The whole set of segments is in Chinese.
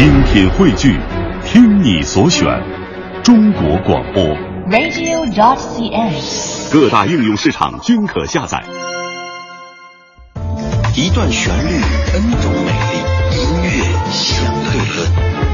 精品汇聚，听你所选，中国广播。radio.dot.cn，。各大应用市场均可下载。一段旋律，N 种美丽，音乐相对论。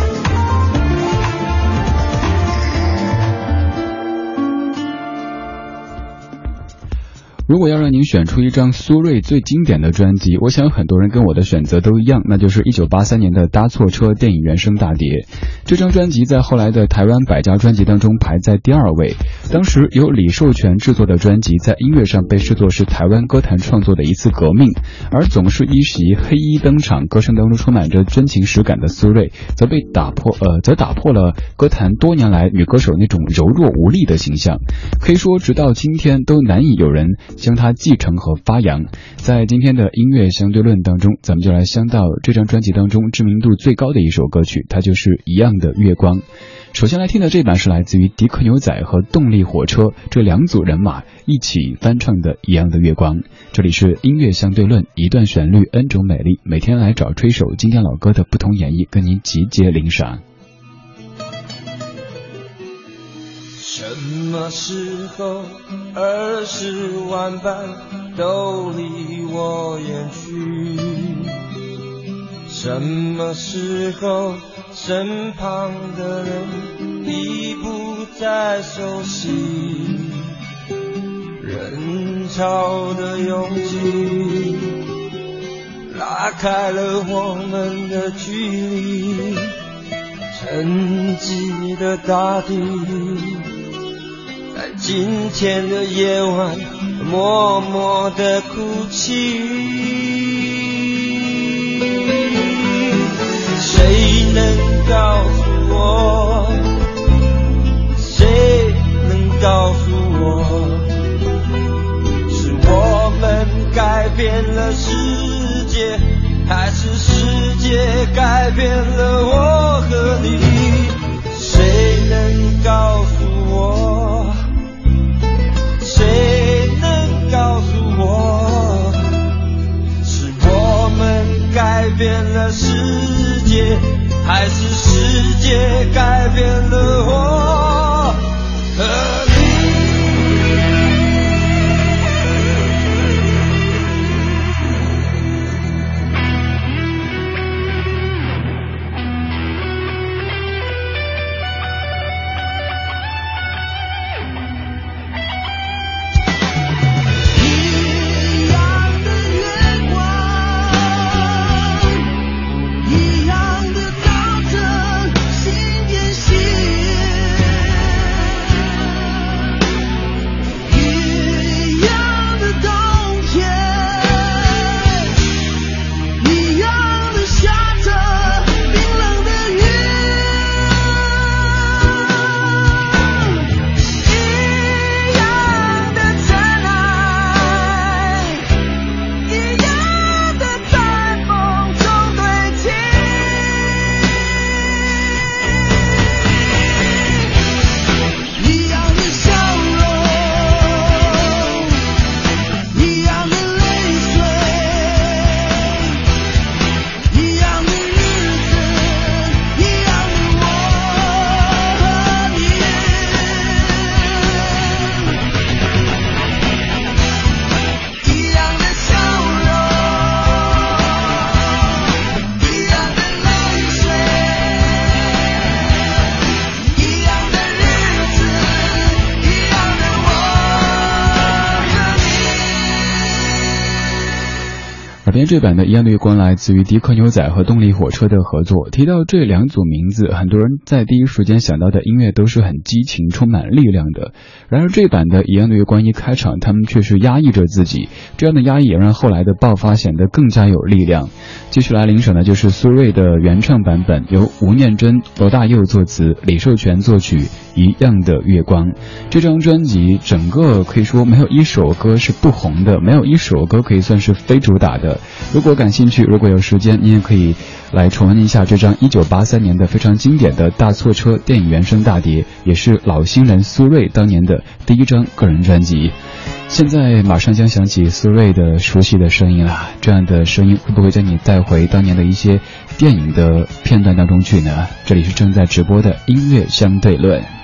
如果要让您选出一张苏芮最经典的专辑，我想很多人跟我的选择都一样，那就是一九八三年的《搭错车》电影原声大碟。这张专辑在后来的台湾百家专辑当中排在第二位。当时由李寿全制作的专辑，在音乐上被视作是台湾歌坛创作的一次革命，而总是一袭黑衣登场，歌声当中充满着真情实感的苏芮，则被打破，呃，则打破了歌坛多年来女歌手那种柔弱无力的形象。可以说，直到今天都难以有人。将它继承和发扬，在今天的音乐相对论当中，咱们就来相到这张专辑当中知名度最高的一首歌曲，它就是《一样的月光》。首先来听的这版是来自于迪克牛仔和动力火车这两组人马一起翻唱的《一样的月光》。这里是音乐相对论，一段旋律，N 种美丽，每天来找吹首经典老歌的不同演绎，跟您集结领赏。什么时候儿时玩伴都离我远去？什么时候身旁的人已不再熟悉？人潮的拥挤拉开了我们的距离，沉寂的大地。今天的夜晚，默默的哭泣。谁能告诉我？谁能告诉我？是我们改变了世界，还是世界改变了还是世界改变了我。耳边这版的《一样的月光》来自于迪克牛仔和动力火车的合作。提到这两组名字，很多人在第一时间想到的音乐都是很激情、充满力量的。然而这版的《一样的月光》一开场，他们却是压抑着自己，这样的压抑也让后来的爆发显得更加有力量。继续来领赏的就是苏芮的原唱版本，由吴念真、罗大佑作词，李寿全作曲，《一样的月光》。这张专辑整个可以说没有一首歌是不红的，没有一首歌可以算是非主打的。如果感兴趣，如果有时间，你也可以来重温一下这张1983年的非常经典的大错车电影原声大碟，也是老新人苏芮当年的第一张个人专辑。现在马上将响起苏芮的熟悉的声音了，这样的声音会不会将你带回当年的一些电影的片段当中去呢？这里是正在直播的音乐相对论。